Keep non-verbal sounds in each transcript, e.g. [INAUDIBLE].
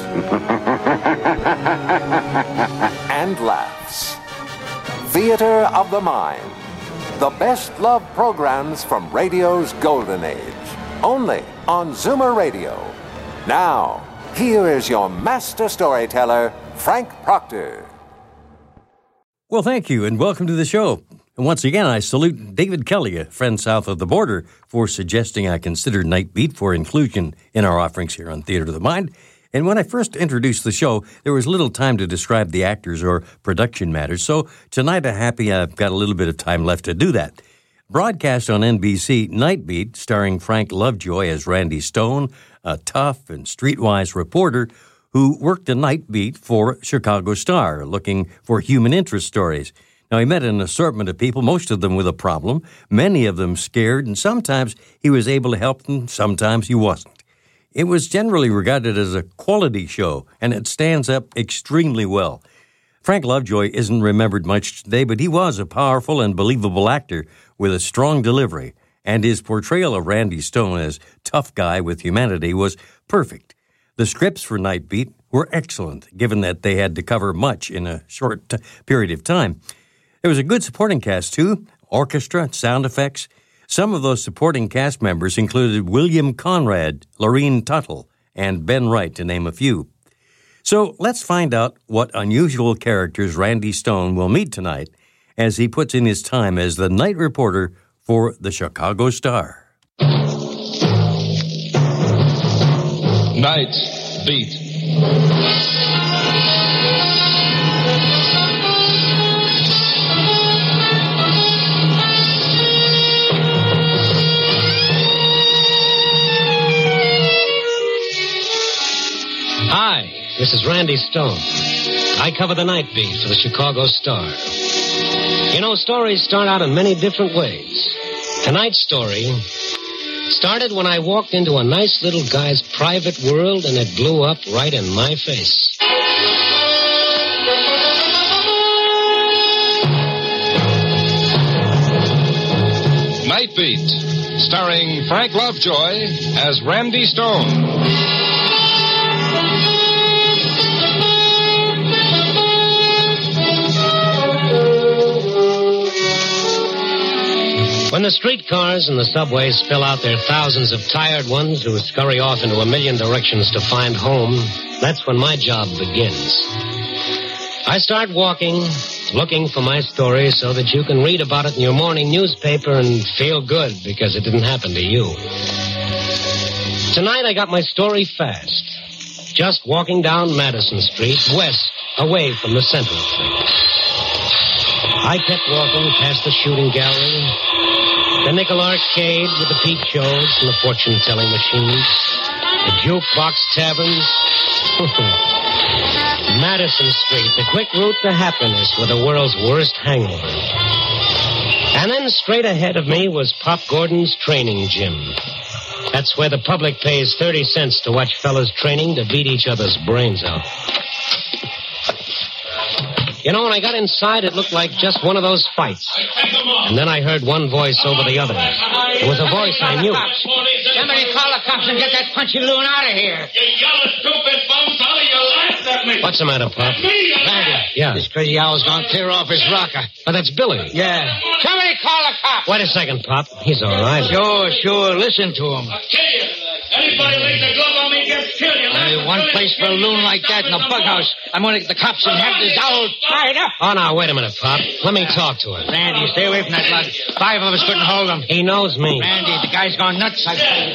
[LAUGHS] and laughs. Theater of the Mind. The best love programs from radio's golden age. Only on Zoomer Radio. Now, here is your master storyteller, Frank Proctor. Well, thank you, and welcome to the show. And once again, I salute David Kelly, a friend south of the border, for suggesting I consider Night Beat for inclusion in our offerings here on Theater of the Mind. And when I first introduced the show, there was little time to describe the actors or production matters, so tonight I'm happy I've got a little bit of time left to do that. Broadcast on NBC, Nightbeat, starring Frank Lovejoy as Randy Stone, a tough and streetwise reporter who worked the night beat for Chicago Star, looking for human interest stories. Now, he met an assortment of people, most of them with a problem, many of them scared, and sometimes he was able to help them, sometimes he wasn't. It was generally regarded as a quality show, and it stands up extremely well. Frank Lovejoy isn't remembered much today, but he was a powerful and believable actor with a strong delivery, and his portrayal of Randy Stone as tough guy with humanity was perfect. The scripts for Night Beat were excellent, given that they had to cover much in a short t- period of time. There was a good supporting cast, too orchestra, sound effects. Some of those supporting cast members included William Conrad, Lurene Tuttle, and Ben Wright, to name a few. So let's find out what unusual characters Randy Stone will meet tonight as he puts in his time as the night reporter for the Chicago Star. Night Beat. Hi, this is Randy Stone. I cover the night beat for the Chicago Star. You know, stories start out in many different ways. Tonight's story started when I walked into a nice little guy's private world and it blew up right in my face. Night Beat. Starring Frank Lovejoy as Randy Stone. When the streetcars and the subways spill out their thousands of tired ones who scurry off into a million directions to find home, that's when my job begins. I start walking, looking for my story so that you can read about it in your morning newspaper and feel good because it didn't happen to you. Tonight I got my story fast. Just walking down Madison Street, west, away from the center of things. I kept walking past the shooting gallery, Nickel Arcade with the peep shows and the fortune telling machines, the jukebox taverns. [LAUGHS] Madison Street, the quick route to happiness with the world's worst hangover. And then straight ahead of me was Pop Gordon's training gym. That's where the public pays 30 cents to watch fellas training to beat each other's brains out. You know, when I got inside, it looked like just one of those fights. And then I heard one voice over the other. It was a voice I knew. Somebody call the cops and get that punchy loon out of here. You yellow, stupid bums, how you laughed at me? What's the matter, Pop? Randy. Yeah. This crazy owl's gone clear off his rocker. Oh, that's Billy. Yeah. Somebody call the cops. Wait a second, Pop. He's all right. Sure, sure. Listen to him. I'll kill you. Anybody lays a glove on me gets killed. You Only one place for a loon like that in the bughouse. I'm going to get the cops and have this owl tied up. Oh, now, wait a minute, Pop. Let me talk to him. Randy, stay away from that lug. Five of us couldn't hold him. He knows me. Randy, the guy's gone nuts. I tell you.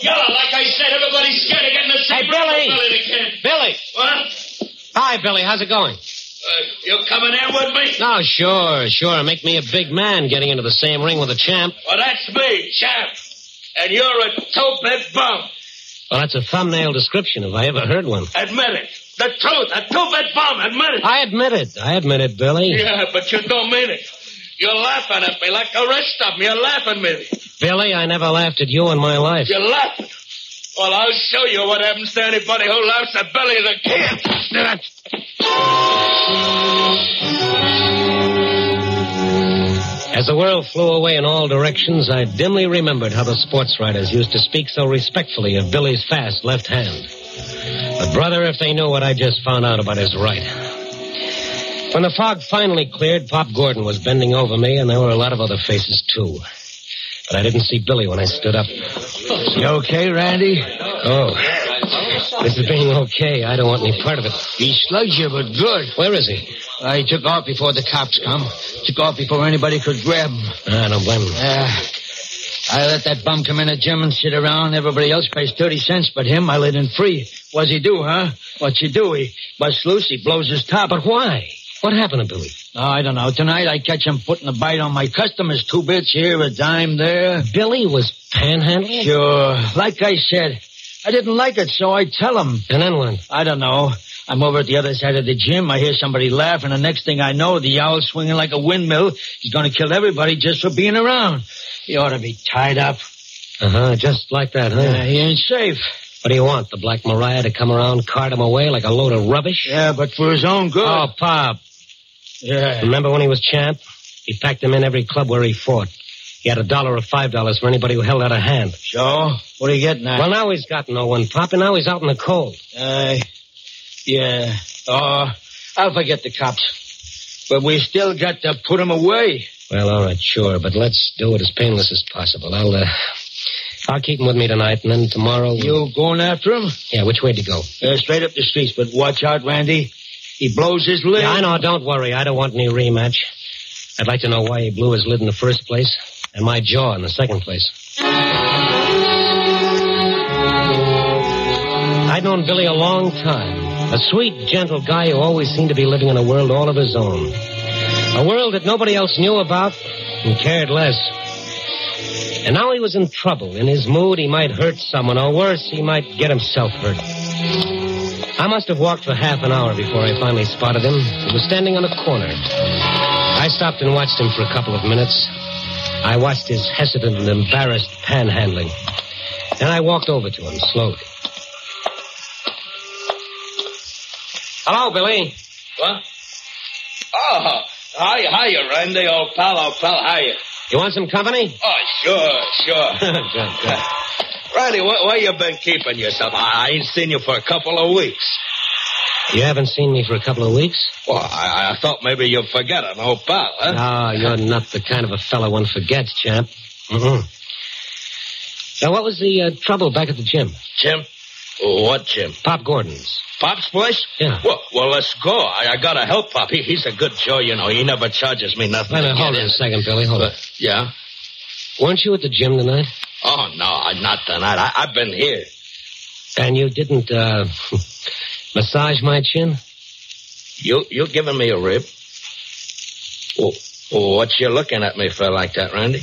Yellow, like I said, everybody's scared of getting the Hey, same Billy. Billy. Billy! What? Hi, Billy. How's it going? Uh, you coming in with me? No, sure, sure. Make me a big man getting into the same ring with a champ. Well, that's me, champ. And you're a two-bit bum. Well, that's a thumbnail description if I ever heard one. Admit it. The truth. A two-bit bomb. Admit it. I admit it. I admit it, Billy. Yeah, but you don't mean it. You're laughing at me like the rest of them. You're laughing at me. Billy, I never laughed at you in my life. You're laughing. Well, I'll show you what happens to anybody who laughs at Billy the Kid. As the world flew away in all directions, I dimly remembered how the sports writers used to speak so respectfully of Billy's fast left hand. But, brother, if they knew what I just found out about his right. When the fog finally cleared, Pop Gordon was bending over me, and there were a lot of other faces, too. But I didn't see Billy when I stood up. You okay, Randy? Oh. This is being okay. I don't want any part of it. He slugs you, but good. Where is he? He took off before the cops come. Took off before anybody could grab him. I don't blame him. Yeah. I let that bum come in the gym and sit around. Everybody else pays 30 cents, but him, I let in free. What's he do, huh? What's he do? He busts loose, he blows his top. But why? What happened to Billy? Oh, I don't know. Tonight I catch him putting a bite on my customers. Two bits here, a dime there. Billy was panhandling? Sure. Like I said, I didn't like it, so I tell him. And then what? I don't know. I'm over at the other side of the gym. I hear somebody laugh, and the next thing I know, the owl's swinging like a windmill. He's going to kill everybody just for being around. He ought to be tied up. Uh-huh, just like that, huh? Yeah, he ain't safe. What do you want, the Black Mariah to come around, cart him away like a load of rubbish? Yeah, but for his own good. Oh, Pop. yeah. Remember when he was champ? He packed him in every club where he fought. He had a dollar or five dollars for anybody who held out a hand. So, what are you getting at? Well, now he's got no one, Pop, and now he's out in the cold. Uh, yeah. Oh, I'll forget the cops. But we still got to put him away. Well, all right, sure, but let's do it as painless as possible. I'll, uh, I'll keep him with me tonight, and then tomorrow... You going after him? Yeah, which way to go? Uh, straight up the streets, but watch out, Randy. He blows his lid. Yeah, I know, don't worry. I don't want any rematch. I'd like to know why he blew his lid in the first place, and my jaw in the second place. I'd known Billy a long time. A sweet, gentle guy who always seemed to be living in a world all of his own. A world that nobody else knew about and cared less. And now he was in trouble. In his mood, he might hurt someone, or worse, he might get himself hurt. I must have walked for half an hour before I finally spotted him. He was standing on a corner. I stopped and watched him for a couple of minutes. I watched his hesitant and embarrassed panhandling. Then I walked over to him slowly. Hello, Billy. What? Oh, hi, hiya, Randy, old pal, old pal, hiya. You want some company? Oh, sure, sure. [LAUGHS] good, good. Randy, where, where you been keeping yourself? I, ain't seen you for a couple of weeks. You haven't seen me for a couple of weeks? Well, I, I thought maybe you'd forget an old pal, huh? Ah, you're not the kind of a fellow one forgets, champ. Mm-hmm. Now, what was the uh, trouble back at the gym? Jim? What, Jim? Pop Gordon's. Pop's place? Yeah. Well, well let's go. I, I gotta help Pop. He, he's a good Joe, you know. He never charges me nothing. Wait a minute, hold on a second, Billy. Hold on. But, yeah? Weren't you at the gym tonight? Oh, no, I'm not tonight. I, I've been here. And you didn't, uh, [LAUGHS] massage my chin? You you're giving me a rib? Well, what you looking at me for like that, Randy?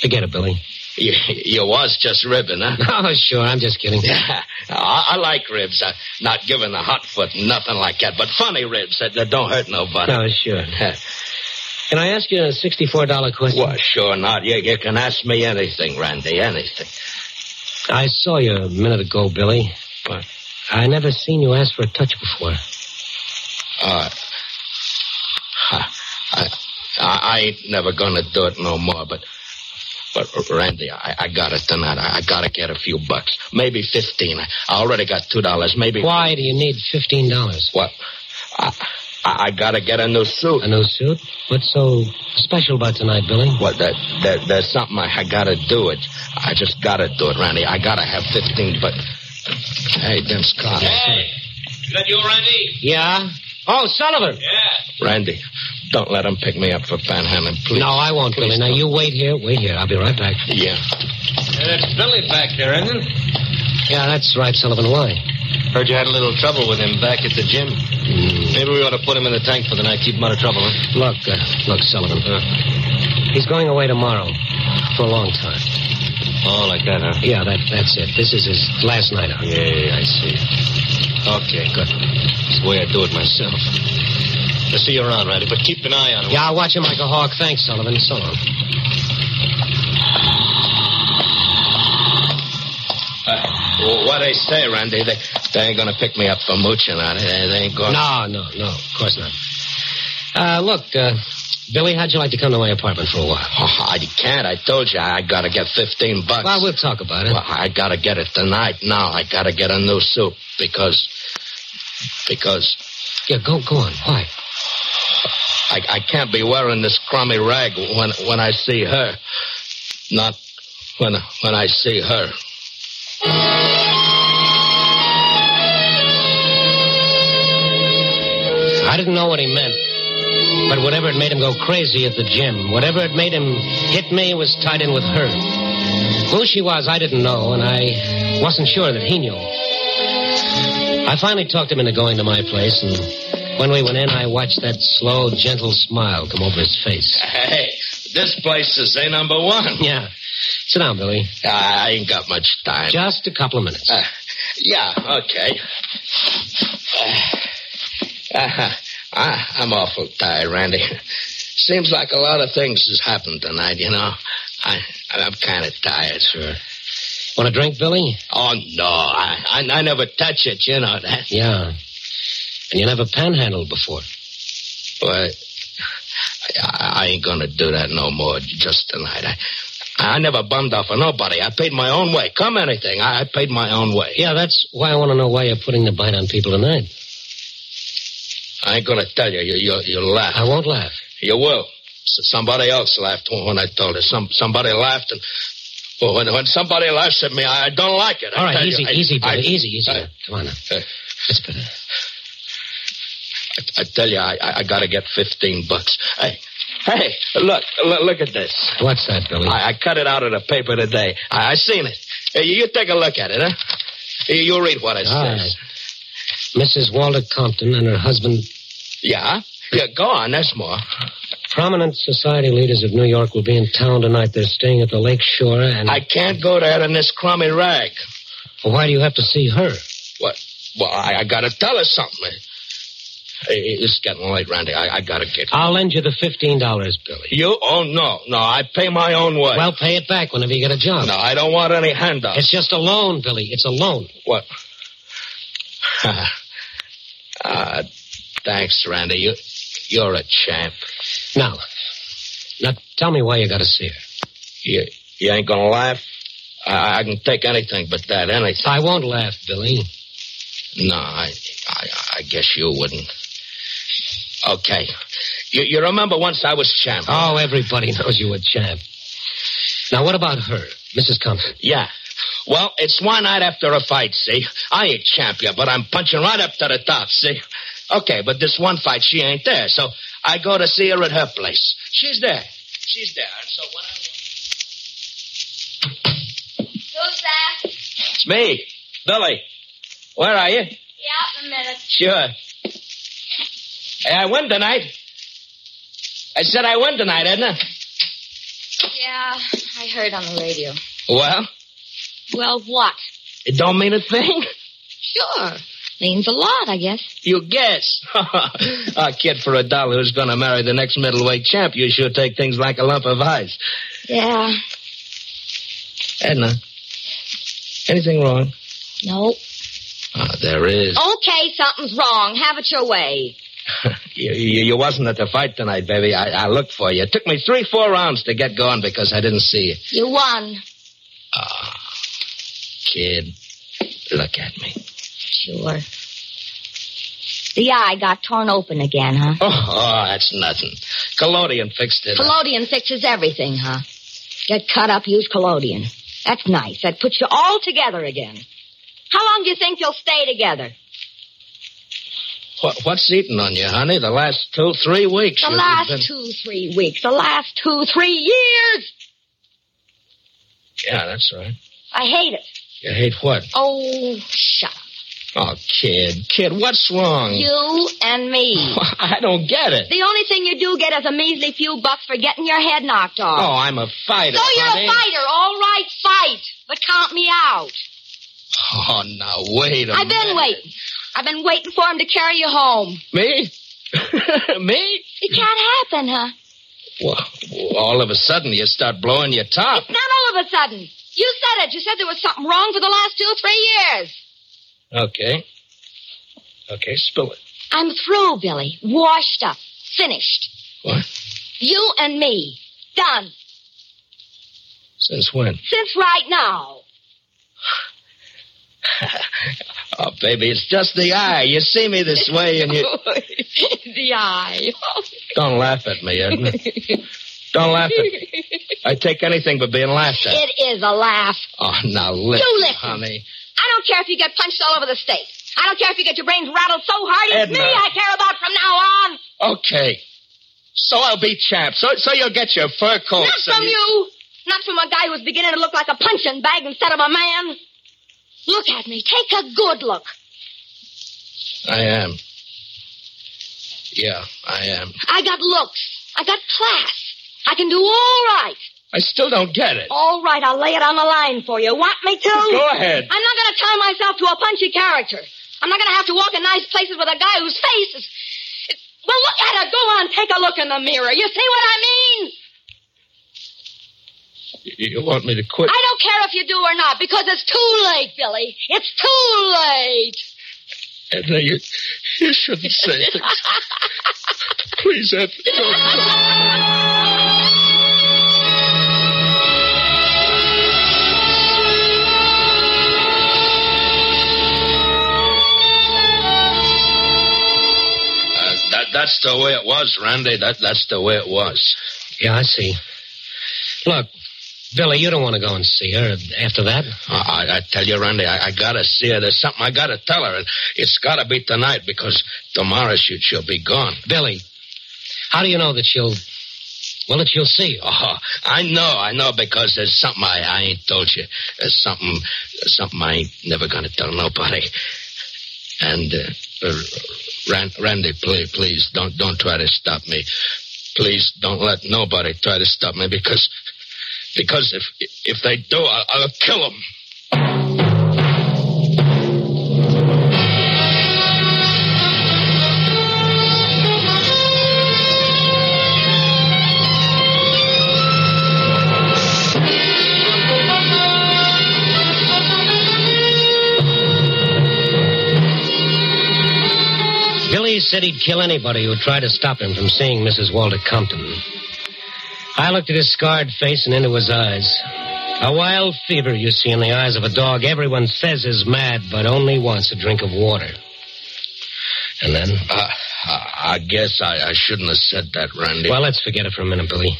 Forget it, Billy. You, you was just ribbing, huh? [LAUGHS] Oh, sure, I'm just kidding. Yeah, [LAUGHS] I, I like ribs. Uh, not giving the hot foot, nothing like that. But funny ribs that, that don't hurt nobody. Oh, sure. [LAUGHS] Can I ask you a $64 question? Well, sure not. You, you can ask me anything, Randy, anything. I saw you a minute ago, Billy. What? I never seen you ask for a touch before. Uh, I, I, I ain't never gonna do it no more, but, but Randy, I, I got it tonight. I, I gotta get a few bucks. Maybe 15. I, I already got $2. Maybe. Why do you need $15? What? I, I, I gotta get a new suit. A new suit? What's so special about tonight, Billy? What, that, that, there's something I, I gotta do it. I just gotta do it, Randy. I gotta have 15, but. Hey, Dim's car. Hey, is that you, Randy? Yeah? Oh, Sullivan. Yeah. Randy, don't let him pick me up for panhandling, please. No, I won't, Billy. Now, don't. you wait here. Wait here. I'll be right back. Yeah. Uh, that's Billy back there, isn't it? Yeah, that's right, Sullivan. Why? Heard you had a little trouble with him back at the gym. Hmm. Maybe we ought to put him in the tank for the night, keep him out of trouble, huh? Look, uh, look, Sullivan. Uh. He's going away tomorrow. For a long time. Oh, like that, huh? Yeah, that that's it. This is his last night out. Yeah, yeah, I see. Okay, good. It's the way I do it myself. I'll see you around, Randy, but keep an eye on him. Yeah, I'll watch him like a hawk. Thanks, Sullivan. So long. Well, what they say, Randy, they, they ain't gonna pick me up for mooching on it. They, they ain't going. No, no, no. Of course not. Uh, look, uh, Billy, how'd you like to come to my apartment for a while? Oh, I can't. I told you I gotta get fifteen bucks. Well, we'll talk about it. Well, I gotta get it tonight. Now I gotta get a new suit because because Yeah, go, go on. Why? I, I can't be wearing this crummy rag when when I see her. Not when when I see her. I didn't know what he meant. But whatever had made him go crazy at the gym, whatever had made him hit me was tied in with her. Who she was, I didn't know, and I wasn't sure that he knew. I finally talked him into going to my place, and when we went in, I watched that slow, gentle smile come over his face. Hey, this place is a number one. Yeah. Sit down, Billy. I ain't got much time. Just a couple of minutes. Uh, yeah, okay. Uh, uh, I, I'm awful tired, Randy. Seems like a lot of things has happened tonight, you know. I, I'm kind of tired, sir. Want a drink, Billy? Oh, no, I, I, I never touch it, you know that. Yeah. And you never panhandled before. But I, I ain't gonna do that no more just tonight. I, I never bummed off for nobody. I paid my own way. Come anything, I, I paid my own way. Yeah, that's why I want to know why you're putting the bite on people tonight. I ain't gonna tell you. You, you, you'll laugh. I won't laugh. You will. Somebody else laughed when I told her. Some somebody laughed, and well, when when somebody laughs at me, I don't like it. I All right, tell you. easy, I- easy, Billy, I- easy, easy. I- Come on now. uh, That's better. I, I tell you, I, I, I gotta get fifteen bucks. Hey, hey, look, look, look at this. What's that, Billy? I, I cut it out of the paper today. I, I seen it. Hey, you, take a look at it, huh? You, you read what it All says. Mrs. Walter Compton and her husband, Yeah, yeah. Go on. There's more. prominent society leaders of New York, will be in town tonight. They're staying at the Lake Shore, and I can't go there in this crummy rag. Well, why do you have to see her? What? Well, I, I gotta tell her something. It's getting late, Randy. I, I gotta get. I'll lend you the fifteen dollars, Billy. You? Oh no, no. I pay my own way. Well, pay it back whenever you get a job. no, I don't want any handouts. It's just a loan, Billy. It's a loan. What? uh, [LAUGHS] thanks, Randy. You, you're a champ. Now, now tell me why you got to see her. You, you ain't gonna laugh. I, I can take anything but that. Anything. I won't laugh, Billy. No, I, I, I guess you wouldn't. Okay. You, you remember once I was champ? Oh, everybody knows you a champ. Now, what about her, Mrs. Compton? Yeah. Well, it's one night after a fight, see? I ain't champion, but I'm punching right up to the top, see? Okay, but this one fight, she ain't there, so I go to see her at her place. She's there. She's there, and so when I... Who's that? It's me, Billy. Where are you? Yeah, in a minute. Sure. Hey, I win tonight. I said I win tonight, Edna. Yeah, I heard on the radio. Well, Well, what? it don't mean a thing. Sure. Means a lot, I guess. You guess. [LAUGHS] a kid for a dollar who's going to marry the next middleweight champ, you sure take things like a lump of ice. Yeah. Edna, anything wrong? No. Oh, ah, there is. Okay, something's wrong. Have it your way. [LAUGHS] You, you, you wasn't at the fight tonight, baby. I, I looked for you. It took me three, four rounds to get going because I didn't see you. You won. Ah, kid, look at me. Sure. The eye got torn open again, huh? Oh, oh that's nothing. Collodion fixed it. Collodion fixes everything, huh? Get cut up, use collodion. That's nice. That puts you all together again. How long do you think you'll stay together? What, what's eating on you, honey? The last two, three weeks. The last been- two, three weeks. The last two, three years. Yeah, that's right. I hate it. You hate what? Oh, shut up. Oh, kid, kid, what's wrong? You and me. [LAUGHS] I don't get it. The only thing you do get is a measly few bucks for getting your head knocked off. Oh, I'm a fighter. so you're a fighter. All right, fight. But count me out. Oh, now wait a I've been waiting. I've been waiting for him to carry you home. Me? [LAUGHS] Me? It can't happen, huh? Well, all of a sudden you start blowing your top. It's not all of a sudden. You said it. You said there was something wrong for the last two, three years. Okay. Okay, spill it. I'm through, Billy. Washed up. Finished. What? You and me. Done. Since when? Since right now. [LAUGHS] Oh, baby, it's just the eye. You see me this way and you... [LAUGHS] the eye. Don't laugh at me, Edna. Don't laugh at me. I take anything but being laughed at. It is a laugh. Oh, now listen, You listen. honey. I don't care if you get punched all over the state. I don't care if you get your brains rattled so hard. It's Edna. me I care about from now on. Okay. So I'll be champ. So so you'll get your fur coat. Not from and you. Not from a guy who's beginning to look like a punching bag instead of a man. Look at me. Take a good look. I am. Yeah, I am. I got looks. I got class. I can do all right. I still don't get it. All right, I'll lay it on the line for you. Want me to? Go ahead. I'm not going to tie myself to a punchy character. I'm not going to have to walk in nice places with a guy whose face is. Well, look at it. Go on, take a look in the mirror. You see what I mean? You you want me to quit? I don't care if you do or not, because it's too late, Billy. It's too late. Edna, you, you shouldn't say things. [LAUGHS] Please, Edna. don't- Uh, that's the way it was, Randy. That, that's the way it was. Yeah, I see. Look, Billy, you don't want to go and see her after that? I, I, tell you, Randy, I, I gotta see her. There's something I gotta tell her, and it's gotta be tonight because tomorrow she, she'll be gone. Billy, how do you know that she'll. Well, that she'll see you? [LAUGHS] Oh, I know, I know, because there's something I, I ain't told you. There's something, something I ain't never gonna tell nobody. And uh, uh, Ran, Randy, please, please, don't don't try to stop me. Please don't let nobody try to stop me because because if if they do, I'll, I'll kill them. Billy said he'd kill anybody who tried to stop him from seeing Mrs. Walter Compton. I looked at his scarred face and into his eyes. A wild fever you see in the eyes of a dog everyone says is mad, but only wants a drink of water. And then, Uh, I, guess I, I shouldn't have said that, Randy. well, let's forget it for a minute, Billy.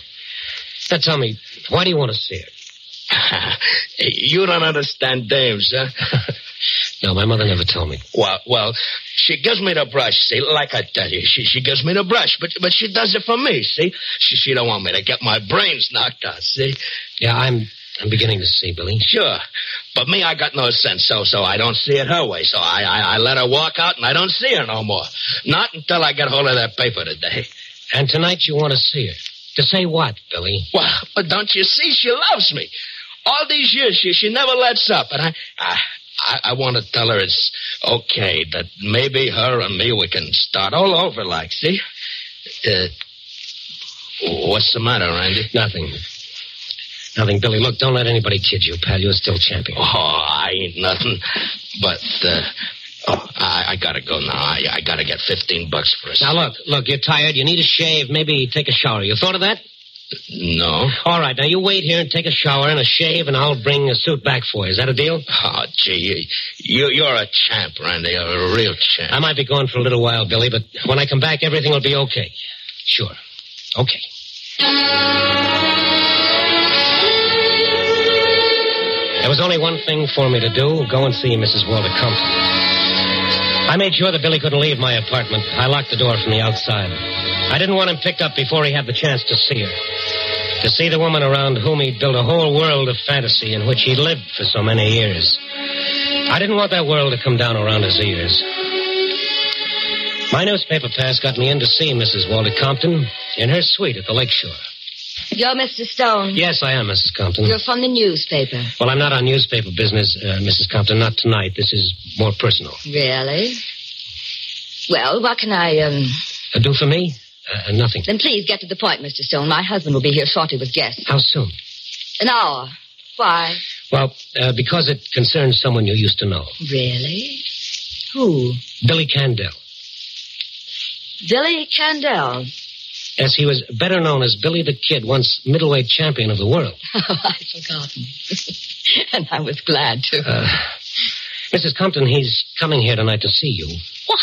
Now tell me, why do you want to see her? [LAUGHS] you don't understand dames, huh? [LAUGHS] No, my mother never told me. Well, well, she gives me the brush. See, like I tell you, she she gives me the brush, but but she does it for me. See, she she don't want me to get my brains knocked out. See, Yeah, I'm I'm beginning to see, Billy. sure, but me, I got no sense, so so I don't see it her way. So I I, I let her walk out, and I don't see her no more. Not until I get hold of that paper today. And tonight you want to see her. To say what, Billy? Well, but don't you see? She loves me. All these years, she she never lets up, and I I I, I want to tell her it's okay that maybe her and me we can start all over, like. See? Uh, what's the matter, Randy? Nothing. Nothing, Billy. Look, don't let anybody kid you, pal. You're still champion. Oh, I ain't nothing, but uh, oh, I, I gotta go now. I, I gotta get fifteen bucks for a. Now look, look, you're tired. You need a shave. Maybe take a shower. You thought of that? No. All right, now you wait here and take a shower and a shave, and I'll bring a suit back for you. Is that a deal? Oh, gee, you, you're a champ, Randy. You're a real champ. I might be gone for a little while, Billy, but when I come back, everything will be okay. Sure. Okay. There was only one thing for me to do go and see Mrs. Walter Compton. I made sure that Billy couldn't leave my apartment. I locked the door from the outside. I didn't want him picked up before he had the chance to see her. To see the woman around whom he'd built a whole world of fantasy in which he lived for so many years. I didn't want that world to come down around his ears. My newspaper pass got me in to see Mrs. Walter Compton in her suite at the lakeshore. You're Mr. Stone. Yes, I am, Mrs. Compton. You're from the newspaper. Well, I'm not on newspaper business, uh, Mrs. Compton. Not tonight. This is more personal. Really? Well, what can I, um. Uh, do for me? Uh, nothing. Then please get to the point, Mr. Stone. My husband will be here shortly with guests. How soon? An hour. Why? Well, uh, because it concerns someone you used to know. Really? Who? Billy Candell. Billy Candell. Yes, he was better known as Billy the Kid, once middleweight champion of the world. [LAUGHS] Oh, I'd forgotten. [LAUGHS] and I was glad to. Uh, Mrs. Compton, he's coming here tonight to see you. What?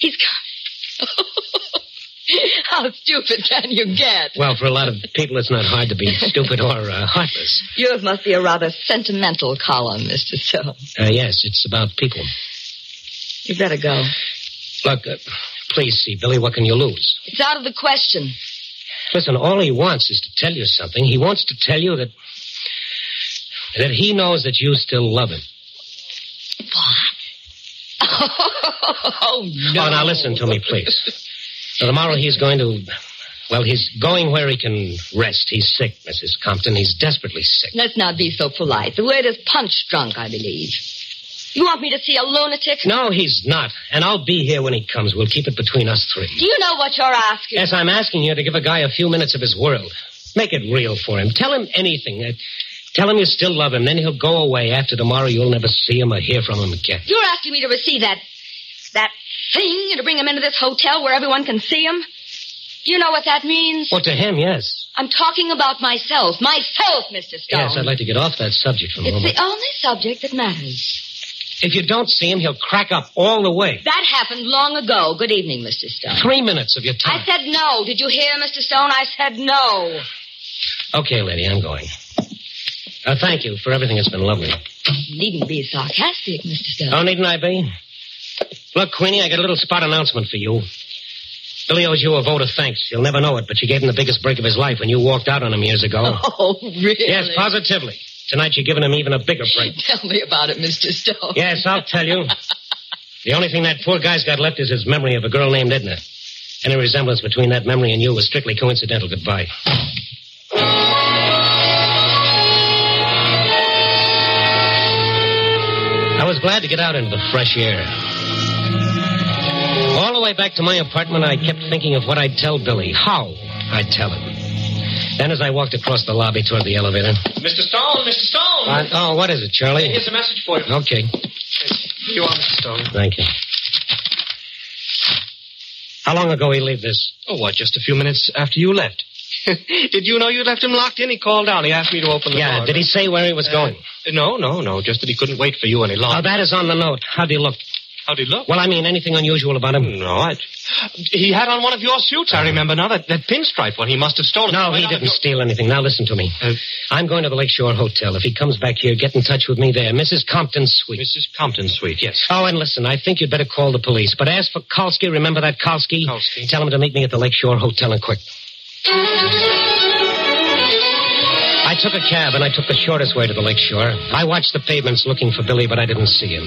He's coming. [LAUGHS] How stupid can you get? Well, for a lot of people, it's not hard to be stupid or uh, heartless. Yours must be a rather sentimental column, Mr. Stone. Uh, yes, it's about people. You better go. Look, uh, please see, Billy, what can you lose? It's out of the question. Listen, all he wants is to tell you something. He wants to tell you that that he knows that you still love him. What? [LAUGHS] Oh, no. Oh, now listen to me, please. Now, tomorrow he's going to. Well, he's going where he can rest. He's sick, Mrs. Compton. He's desperately sick. Let's not be so polite. The word is punch drunk, I believe. You want me to see a lunatic? No, he's not. And I'll be here when he comes. We'll keep it between us three. Do you know what you're asking? Yes, I'm asking you to give a guy a few minutes of his world. Make it real for him. Tell him anything. Uh, tell him you still love him. Then he'll go away. After tomorrow, you'll never see him or hear from him again. You're asking me to receive that that thing and to bring him into this hotel where everyone can see him? You know what that means? Well, to him, yes. I'm talking about myself. Myself, Mr. Stone. Yes, I'd like to get off that subject for a It's moment. It's the only subject that matters. If you don't see him, he'll crack up all the way. That happened long ago. Good evening, Mr. Stone. Three minutes of your time. I said no. Did you hear, Mr. Stone? I said no. Okay, lady, I'm going. Uh, thank you for everything. It's been lovely. You needn't be sarcastic, Mr. Stone. Oh, needn't I be? Look, Queenie, I got a little spot announcement for you. Billy owes you a vote of thanks. You'll never know it, but you gave him the biggest break of his life when you walked out on him years ago. [LAUGHS] Oh, really? Yes, positively. Tonight you're giving him even a bigger [LAUGHS] break. Tell me about it, Mr. Stone. Yes, I'll tell you. The only thing that poor guy's got left is his memory of a girl named Edna. Any resemblance between that memory and you was strictly coincidental. Goodbye. I was glad to get out into the fresh air. All the way back to my apartment, I kept thinking of what I'd tell Billy, how I'd tell him. Then, as I walked across the lobby toward the elevator, Mr. Stone, Mr. Stone. I, oh, what is it, Charlie? Here's a message for you. Okay, Here you are, Mr. Stone. thank you. How long ago he leave this? Oh, what, just a few minutes after you left. [LAUGHS] did you know you left him locked in? He called down. He asked me to open the Yeah, door. Yeah, did he say where he was going? Uh, no, no, no. Just that he couldn't wait for you any Oh, longer. that is on the note. How'd he look? How'd he look? Well, I mean, anything unusual about him? No, I... He had on one of your suits, I remember now. That, that pinstripe one he must have stolen. No, he didn't your- steal anything. Now listen to me. Uh, I'm going to the Lakeshore Hotel. If he comes back here, get in touch with me there. Mrs. Compton's suite. Mrs. Compton's suite, yes. Oh, and listen, I think you'd better call the police. But as for Kalski, remember that Kalski? Kalski. Tell him to meet me at the Lakeshore Hotel and quick. I took a cab and I took the shortest way to the lakeshore. I watched the pavements looking for Billy, but I didn't see him.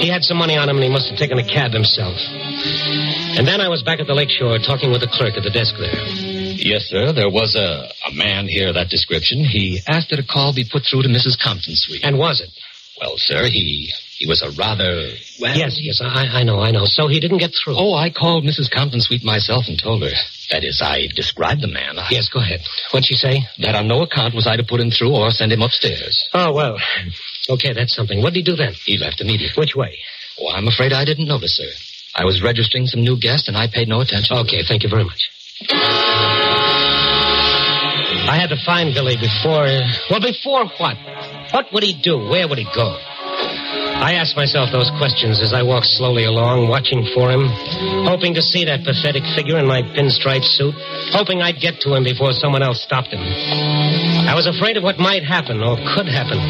He had some money on him and he must have taken a cab himself. And then I was back at the lakeshore talking with the clerk at the desk there. Yes, sir. There was a, a man here of that description. He asked that a call be put through to Mrs. Compton's suite. And was it? Well, sir, he he was a rather well. yes, yes, I, I know, I know. So he didn't get through. Oh, I called Mrs. Compton's suite myself and told her. That is, I described the man. I- Yes, go ahead. What'd she say? That on no account was I to put him through or send him upstairs. Oh, well. Okay, that's something. What did he do then? He left immediately. Which way? Oh, I'm afraid I didn't notice, sir. I was registering some new guests and I paid no attention. Okay, thank you very much. I had to find Billy before. Well, before what? What would he do? Where would he go? I asked myself those questions as I walked slowly along, watching for him, hoping to see that pathetic figure in my pinstripe suit, hoping I'd get to him before someone else stopped him. I was afraid of what might happen or could happen.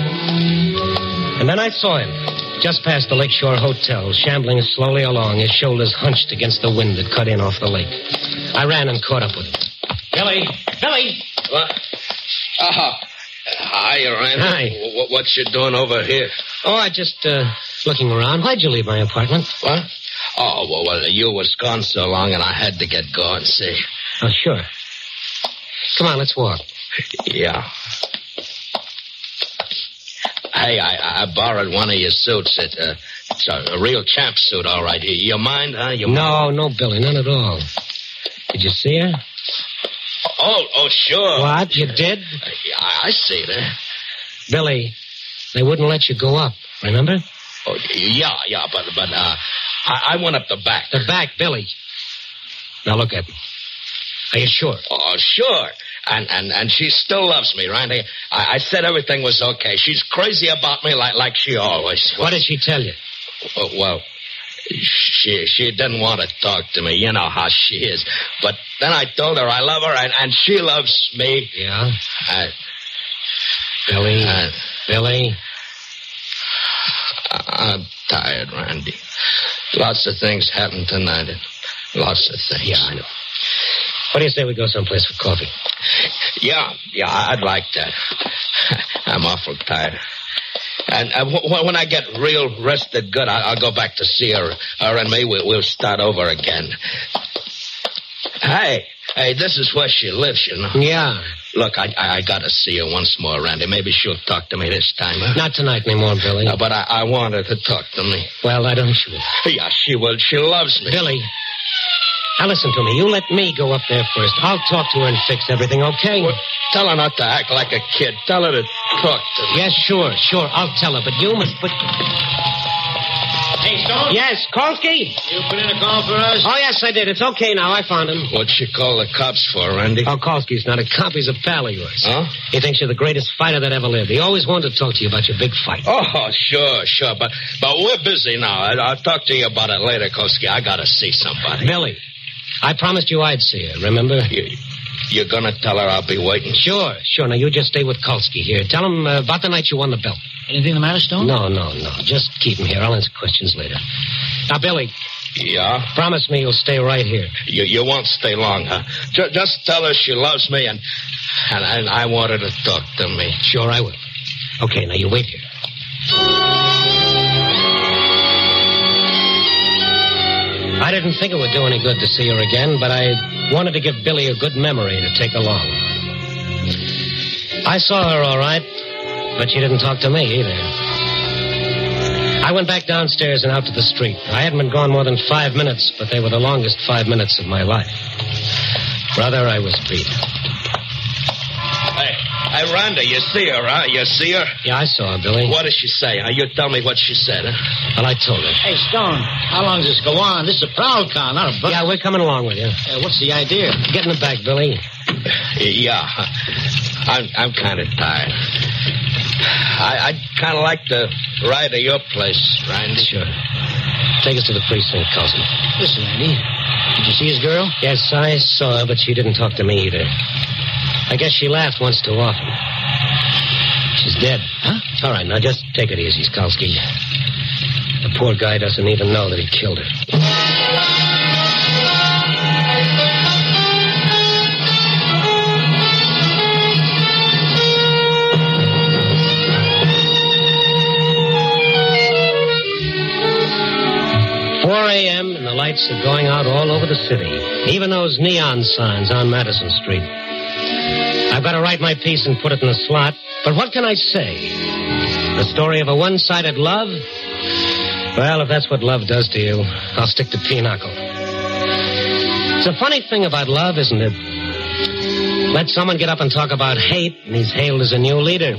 And then I saw him, just past the Lakeshore Hotel, shambling slowly along, his shoulders hunched against the wind that cut in off the lake. I ran and caught up with him. Billy! Billy! What? Oh, Hi, Randy. Hi. What, what you doing over here? Oh, I just, uh, looking around. Why'd you leave my apartment? What? Oh, well, well, you was gone so long, and I had to get going, see. Oh, sure. Come on, let's walk. [LAUGHS] Yeah. Hey, I, I borrowed one of your suits. It, uh, it's a, a real champ suit, all right. You, you mind, huh? You No, no, Billy, none at all. Did you see her? Oh, oh, sure. What? You did? I, I see that. Billy, they wouldn't let you go up, remember? Oh, yeah, yeah, but, but, uh, I, I went up the back. The back, Billy. Now look at me. Are you sure? Oh, sure. And and and she still loves me, Randy. I, I said everything was okay. She's crazy about me like like she always. What did she tell you? Well, well, she she didn't want to talk to me. You know how she is. But then I told her I love her and, and she loves me. Yeah? Uh, Billy. uh, Billy. I'm tired, Randy. Lots of things happened tonight. Lots of things. Yeah, I know. What do you say we go someplace for coffee? Yeah, yeah, I'd like that. [LAUGHS] I'm awful tired. And uh, w- when I get real rested good, I- I'll go back to see her. Her and me, we'll, we'll start over again. Hey, hey, this is where she lives, you know. Yeah. Look, I, I, I gotta see her once more, Randy. Maybe she'll talk to me this time. Huh? Not tonight anymore, Billy. No, but I, I want her to talk to me. Well, I don't you? [LAUGHS] Yeah, she will. She loves me. Billy. Now listen to me. You let me go up there first. I'll talk to her and fix everything, okay? Well, tell her not to act like a kid. Tell her to talk to me. Yes, sure, sure. I'll tell her, but you must put. Hey, Stone. Yes, Kolsky? You put in a call for us? Oh, yes, I did. It's okay now. I found him. What'd she call the cops for, Randy? Oh, Kolsky's not a cop. He's a pal of yours. Huh? He thinks you're the greatest fighter that ever lived. He always wanted to talk to you about your big fight. Oh, sure, sure. But but we're busy now. I, I'll talk to you about it later, Koski. I gotta see somebody. Billy, I promised you I'd see her, remember? You, you're gonna tell her I'll be waiting? Sure, sure. Now, you just stay with Kolsky here. Tell him uh, about the night you won the belt. Anything the matter, Stone? No, no, no. Just keep him here. I'll answer questions later. Now, Billy, Yeah? promise me you'll stay right here. You, you won't stay long, huh? Ju- just tell her she loves me and, and, and I want her to talk to me. Sure, I will. Okay, now you wait here. I didn't think it would do any good to see her again, but I wanted to give Billy a good memory to take along. I saw her all right, but she didn't talk to me either. I went back downstairs and out to the street. I hadn't been gone more than five minutes, but they were the longest five minutes of my life. Brother, I was beat. Hey, hey, Randy, you see her, huh? You see her? Yeah, I saw her, Billy. What did she say? Huh? You tell me what she said, huh? Well, I told her. Hey, Stone, how long does this go on? This is a prowl car, not a bus. Yeah, we're coming along with you. Uh, what's the idea? Get in the back, Billy. Yeah, I'm I'm kind of tired. I, I'd kind of like to ride to your place, Randy. Sure. Take us to the precinct, cousin. Listen, Andy. Did you see his girl? Yes, I saw her, but she didn't talk to me either. I guess she laughed once too often. She's dead. Huh? All right, now just take it easy, Skalski. The poor guy doesn't even know that he killed her. A.m. and the lights are going out all over the city. Even those neon signs on Madison Street. I've got to write my piece and put it in the slot. But what can I say? The story of a one-sided love? Well, if that's what love does to you, I'll stick to pinochle. It's a funny thing about love, isn't it? Let someone get up and talk about hate, and he's hailed as a new leader.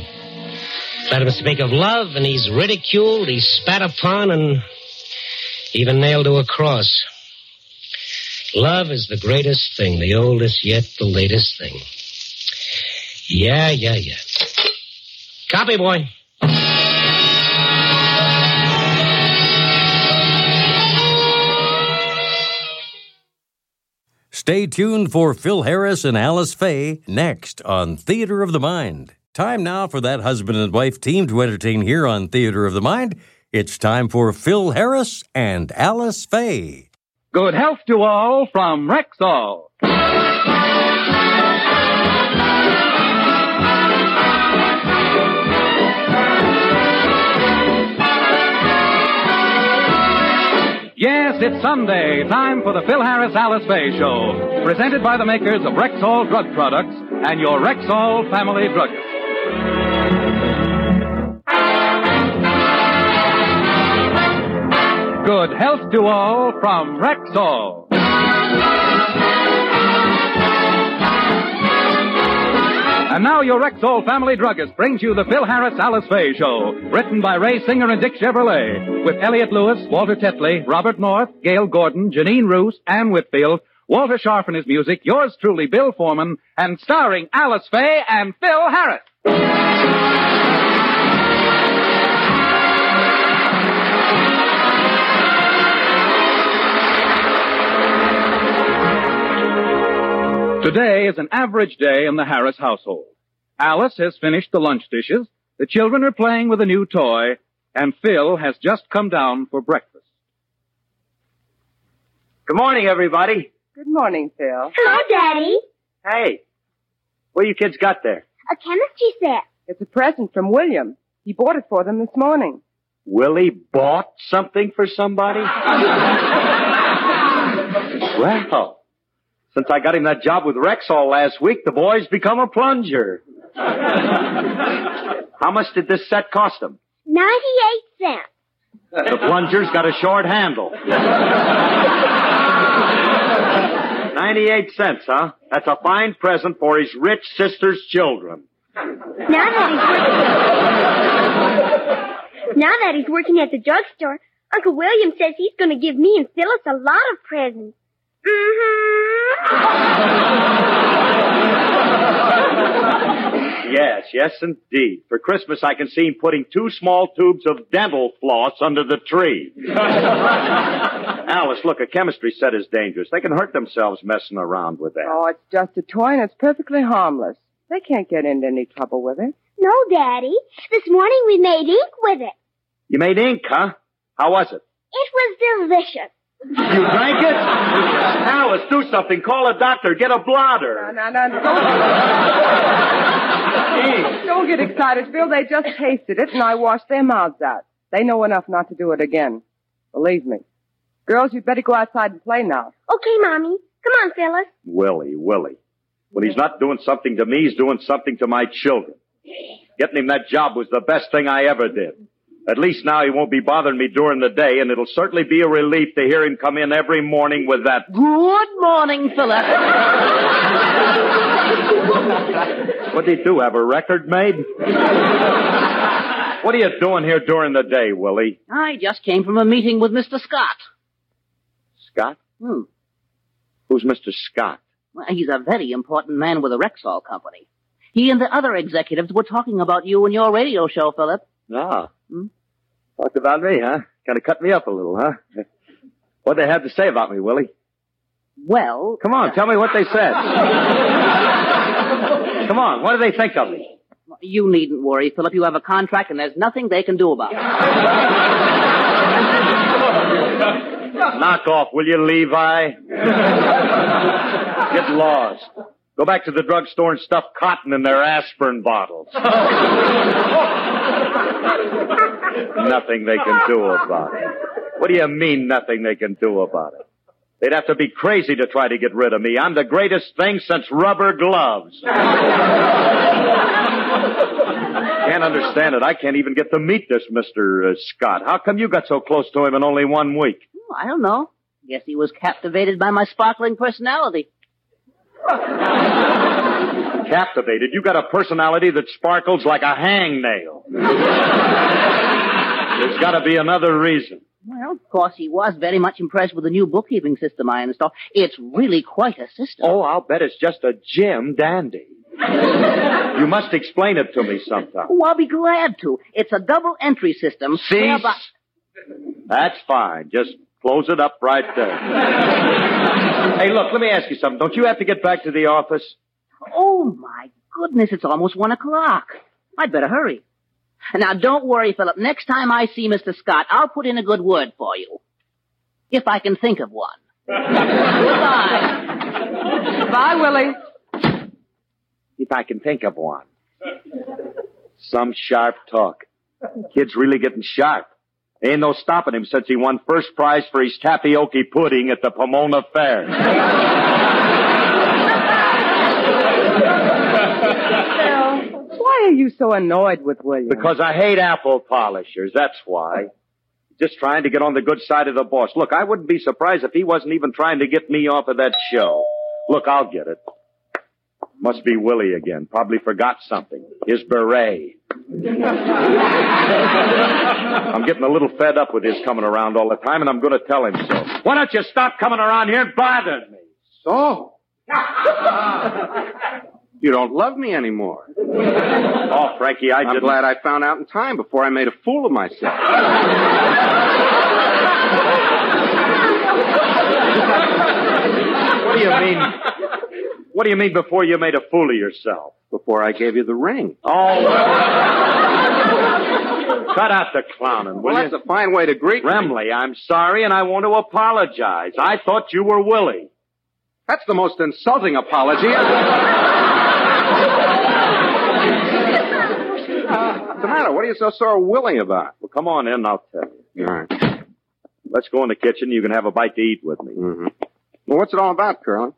Let him speak of love, and he's ridiculed, he's spat upon, and even nailed to a cross. Love is the greatest thing, the oldest yet the latest thing. Yeah, yeah, yeah. Copy, boy. Stay tuned for Phil Harris and Alice Faye next on Theater of the Mind. Time now for that husband and wife team to entertain here on Theater of the Mind. It's time for Phil Harris and Alice Faye. Good health to all from Rexall. Yes, it's Sunday. Time for the Phil Harris Alice Faye Show. Presented by the makers of Rexall Drug Products and your Rexall Family Druggist. Good health to all from Rexall. And now your Rexall family druggist brings you the Phil Harris Alice Faye Show, written by Ray Singer and Dick Chevillat, with Elliott Lewis, Walter Tetley, Robert North, Gale Gordon, Janine Roos, Anne Whitfield, Walter Scharf and his music, yours truly, Bill Forman, and starring Alice Faye and Phil Harris. Today is an average day in the Harris household. Alice has finished the lunch dishes, the children are playing with a new toy, and Phil has just come down for breakfast. Good morning, everybody. Good morning, Phil. Hello, Daddy. Hey, what you kids got there? A chemistry set. It's a present from William. He bought it for them this morning. Willie bought something for somebody? [LAUGHS] well, since I got him that job with Rexall last week, the boy's become a plunger. [LAUGHS] How much did this set cost him? 98 cents. The plunger's got a short handle. 98 cents, huh? That's a fine present for his rich sister's children. Now that he's working, now that he's working at the drugstore, Uncle William says he's going to give me and Phyllis a lot of presents. Mm-hmm. Yes, yes, indeed. For Christmas, I can see him putting two small tubes of dental floss under the tree. [LAUGHS] Alice, look, a chemistry set is dangerous. They can hurt themselves messing around with that. Oh, it's just a toy and it's perfectly harmless. They can't get into any trouble with it. No, Daddy. This morning we made ink with it. You made ink, huh? How was it? It was delicious. You drank it? Alice, do something. Call a doctor. Get a blotter. No, no, no. Don't, don't get excited, Phil. They just tasted it and I washed their mouths out. They know enough not to do it again. Believe me. Girls, you'd better go outside and play now. Okay, Mommy. Come on, Phyllis. Willie, Willie. When he's not doing something to me, he's doing something to my children. Getting him that job was the best thing I ever did. At least now he won't be bothering me during the day, and it'll certainly be a relief to hear him come in every morning with that. Good morning, Philip. What'd he do? Have a record made? what are you doing here during the day, Willie? I just came from a meeting with Mr. Scott. Scott? Hmm. Who's Mr. Scott? Well, he's a very important man with the Rexall Company. He and the other executives were talking about you and your radio show, Philip. Ah. Hmm? Talked about me, huh? Kind of cut me up a little, huh? What'd they have to say about me, Willie? Well. Come on, tell me what they said. Come on, what do they think of me? You needn't worry, Philip. You have a contract and there's nothing they can do about it. Knock off, will you, Levi? Get lost. Go back to the drugstore and stuff cotton in their aspirin bottles. Nothing they can do about it. What do you mean, nothing they can do about it? They'd have to be crazy to try to get rid of me. I'm the greatest thing since rubber gloves. Can't understand it. I can't even get to meet this Mr. Uh, Scott. How come you got so close to him in only one week? Oh, I don't know. Guess he was captivated by my sparkling personality. Captivated? You got a personality that sparkles like a hangnail. [LAUGHS] There's got to be another reason. Well, of course, he was very much impressed with the new bookkeeping system I installed. It's really quite a system. Oh, I'll bet it's just a Jim dandy. [LAUGHS] you must explain it to me sometime. Oh, I'll be glad to. It's a double entry system. Whereby- That's fine. Just close it up right there. [LAUGHS] hey, look, let me ask you something. Don't you have to get back to the office? Oh, my goodness, it's almost one o'clock. I'd better hurry. Now, don't worry, Philip. Next time I see Mr. Scott, I'll put in a good word for you. If I can think of one. [LAUGHS] Goodbye. Bye, Willie. If I can think of one. Some sharp talk. Kid's really getting sharp. Ain't no stopping him since he won first prize for his tapioca pudding at the Pomona Fair. [LAUGHS] Phil, why are you so annoyed with William? Because I hate apple polishers, that's why. Just trying to get on the good side of the boss. Look, I wouldn't be surprised if he wasn't even trying to get me off of that show. Look, I'll get it. Must be Willie again. Probably forgot something. His beret. [LAUGHS] I'm getting a little fed up with his coming around all the time, and I'm going to tell him so. Why don't you stop coming around here and bothering me? So? [LAUGHS] you don't love me anymore. [LAUGHS] Oh, Frankie, I I'm didn't. glad I found out in time before I made a fool of myself. What do you mean? What do you mean before you made a fool of yourself? Before I gave you the ring. Oh. Cut out the clowning, will Well, you? that's a fine way to greet me. Remley, I'm sorry and I want to apologize. I thought you were Willie. That's the most insulting apology. What's the matter? What are you so sore willing about? Well, come on in and I'll tell you. All right. Let's go in the kitchen. You can have a bite to eat with me. Mm-hmm. Well, what's it all about, Curly?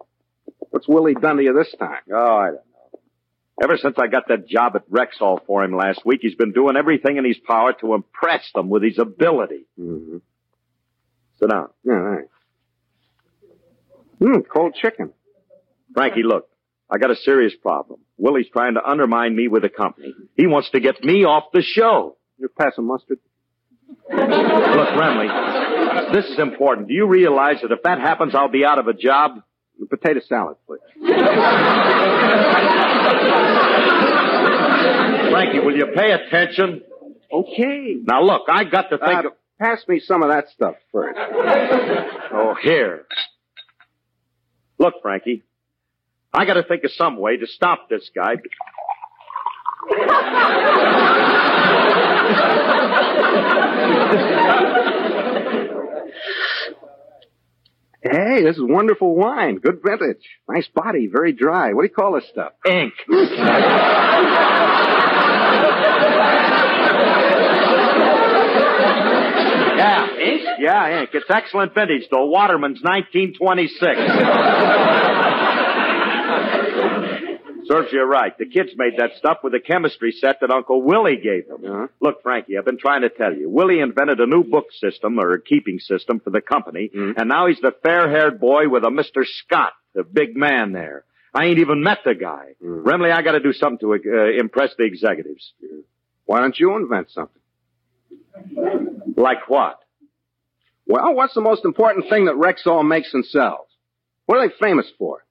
What's Willie done to you this time? Oh, I don't know. Ever since I got that job at Rexall for him last week, he's been doing everything in his power to impress them with his ability. Mm-hmm. Sit down. Yeah, all right. Hmm, cold chicken. Frankie, look. I got a serious problem. Willie's trying to undermine me with the company. He wants to get me off the show. You're passing mustard? Look, Remley, this is important. Do you realize that if that happens, I'll be out of a job? Potato salad, please. Frankie, will you pay attention? Okay. Now look, I got to think Uh, of... pass me some of that stuff first. Oh, here. Look, Frankie, I got to think of some way to stop this guy. Hey, this is wonderful wine. Good vintage. Nice body, very dry. What do you call this stuff? Ink. Yeah, ink? Yeah, ink. It's excellent vintage, though. Waterman's 1926. Serves you right. The kids made that stuff with a chemistry set that Uncle Willie gave them. Uh-huh. Look, Frankie, I've been trying to tell you. Willie invented a new book system, or a keeping system, for the company, Mhm. and now he's the fair-haired boy with a Mr. Scott, the big man there. I ain't even met the guy. Mhm. Remley, I gotta do something to uh, impress the executives. Why don't you invent something? Like what? Well, what's the most important thing that Rexall makes and sells? What are they famous for?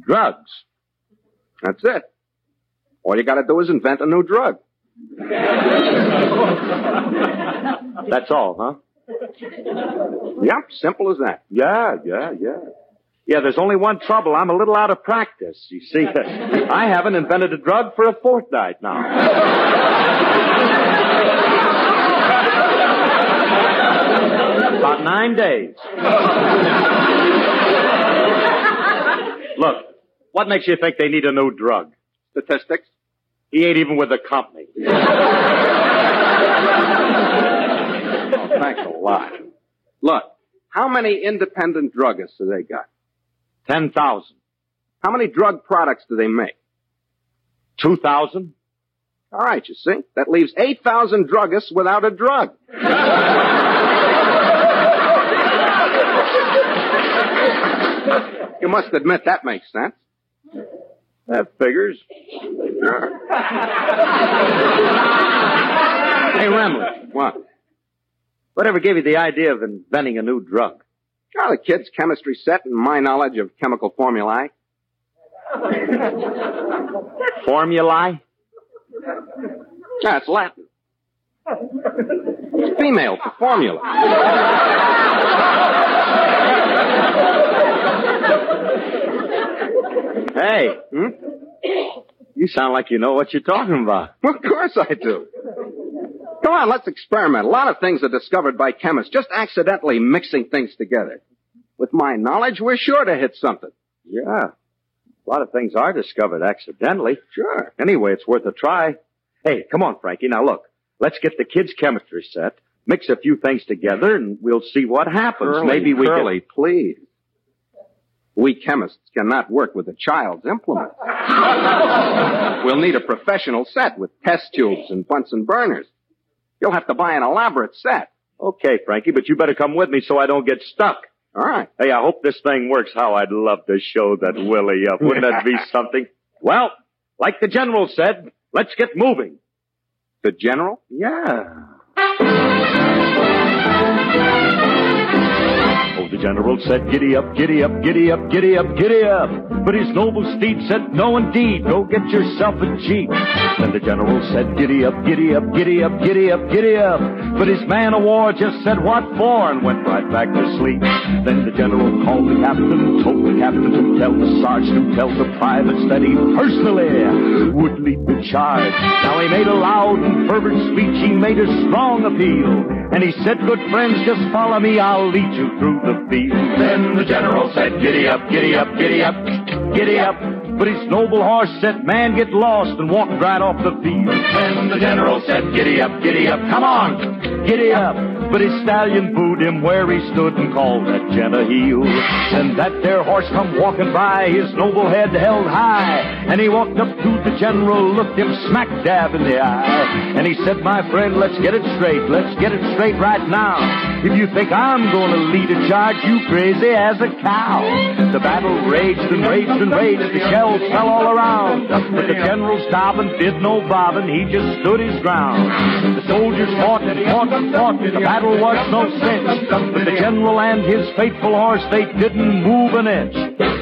Drugs. That's it. All you gotta do is invent a new drug. [LAUGHS] That's all, huh? Yep, simple as that. Yeah, yeah, yeah. Yeah, there's only one trouble. I'm a little out of practice. You see, [LAUGHS] I haven't invented a drug for a fortnight now. [LAUGHS] About nine days. What makes you think they need a new drug? Statistics? He ain't even with the company. [LAUGHS] Oh, thanks a lot. Look, how many independent druggists do they got? Ten thousand. How many drug products do they make? Two thousand? All right, you see? That leaves 8,000 druggists without a drug. [LAUGHS] you must admit that makes sense. That figures. Hey, Remley, What? whatever gave you the idea of inventing a new drug? Oh, the kid's chemistry set and my knowledge of chemical formulae. Formulae? That's Latin. It's female for formula. [LAUGHS] Hey, Hmm? you sound like you know what you're talking about. Of course I do. Come on, let's experiment. A lot of things are discovered by chemists, just accidentally mixing things together. With my knowledge, we're sure to hit something. Yeah. A lot of things are discovered accidentally. Sure. Anyway, it's worth a try. Hey, come on, Frankie. Now look, let's get the kids' chemistry set, Mix a few things together and we'll see what happens. Curly, Maybe we Curly, please. We chemists cannot work with a child's implement. [LAUGHS] we'll need a professional set with test tubes and Bunsen burners. You'll have to buy an elaborate set. Okay, Frankie, but you better come with me so I don't get stuck. All right. Hey, I hope this thing works how I'd love to show that Willie up. Wouldn't that be [LAUGHS] something? Well, like the general said, let's get moving. The general? Yeah. General said, giddy up, giddy up, giddy up, giddy up, giddy up. But his noble steed said, no indeed, go get yourself a jeep. Then the general said, giddy up, giddy up, giddy up, giddy up, giddy up. But his man of war just said, what for? And went right back to sleep. Then the general called the captain, told the captain to tell the sergeant, tell the privates that he personally would lead the charge. Now he made a loud and fervent speech, he made a strong appeal. And he said, good friends, just follow me, I'll lead you through the Then the general said, giddy up, giddy up, giddy up, giddy up. But his noble horse said, man, get lost, and walked right off the field. Then the general said, giddy up, giddy up, come on, giddy up. But his stallion booed him where he stood and called that gent a heel. And that there horse come walking by, his noble head held high. And he walked up to the general, looked him smack dab in the eye. And he said, my friend, let's get it straight, let's get it straight right now. If you think I'm going to lead a charge, you crazy as a cow. The battle raged and raged and raged, the fell all around. But the general stopped and did no bobbing, he just stood his ground. The soldiers fought and fought and fought, the battle was no cinch. But the general and his faithful horse, they didn't move an inch.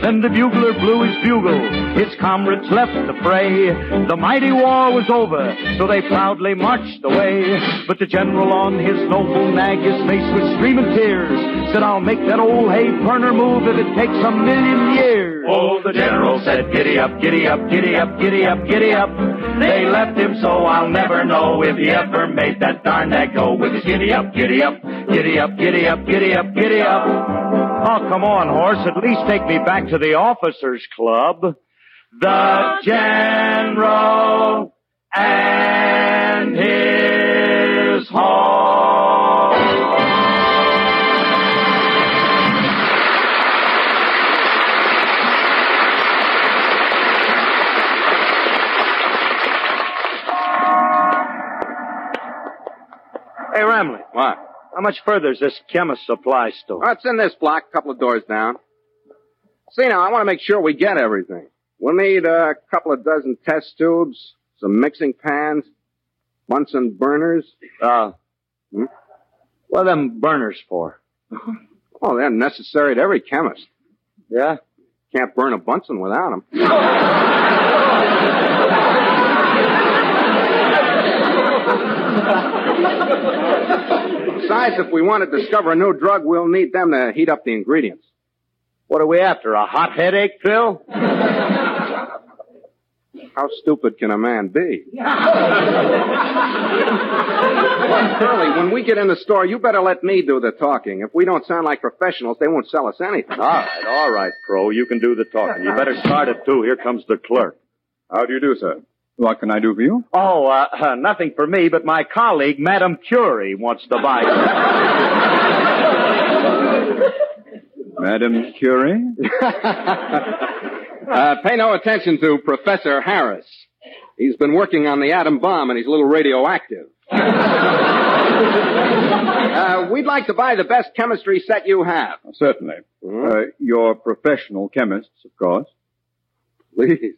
Then the bugler blew his bugle, his comrades left the fray. The mighty war was over, so they proudly marched away. But the general on his noble nag, his face was streaming tears, said, I'll make that old hay burner move if it takes a million years. Oh, the general said, giddy up, giddy up, giddy up, giddy up, giddy up. They left him so I'll never know if he ever made that darn echo with his giddy up, giddy up, giddy up, giddy up, giddy up, giddy up. Oh, come on, horse. At least take me back to the officers' club. The general and his horse. Hey, Remley. What? How much further is this chemist supply store? Oh, it's in this block, a couple of doors down. See now, I want to make sure we get everything. We'll need a couple of dozen test tubes, some mixing pans, Bunsen burners. Uh, Hmm? what are them burners for? [LAUGHS] Oh, they're necessary to every chemist. Yeah? Can't burn a Bunsen without them. [LAUGHS] Besides, if we want to discover a new drug, we'll need them to heat up the ingredients. What are we after? A hot headache pill? How stupid can a man be? Curly, when we get in the store, you better let me do the talking. If we don't sound like professionals, they won't sell us anything. All right, all right, Pro. You can do the talking. You better start it, too. Here comes the clerk. How do you do, sir? What can I do for you? Oh, uh, uh, nothing for me, but my colleague, Madame Curie, wants to buy [LAUGHS] Madame Curie? [LAUGHS] Uh, pay no attention to Professor Harris. He's been working on the atom bomb and he's a little radioactive. [LAUGHS] uh, we'd like to buy the best chemistry set you have. Certainly. Uh, you're professional chemists, of course. Please.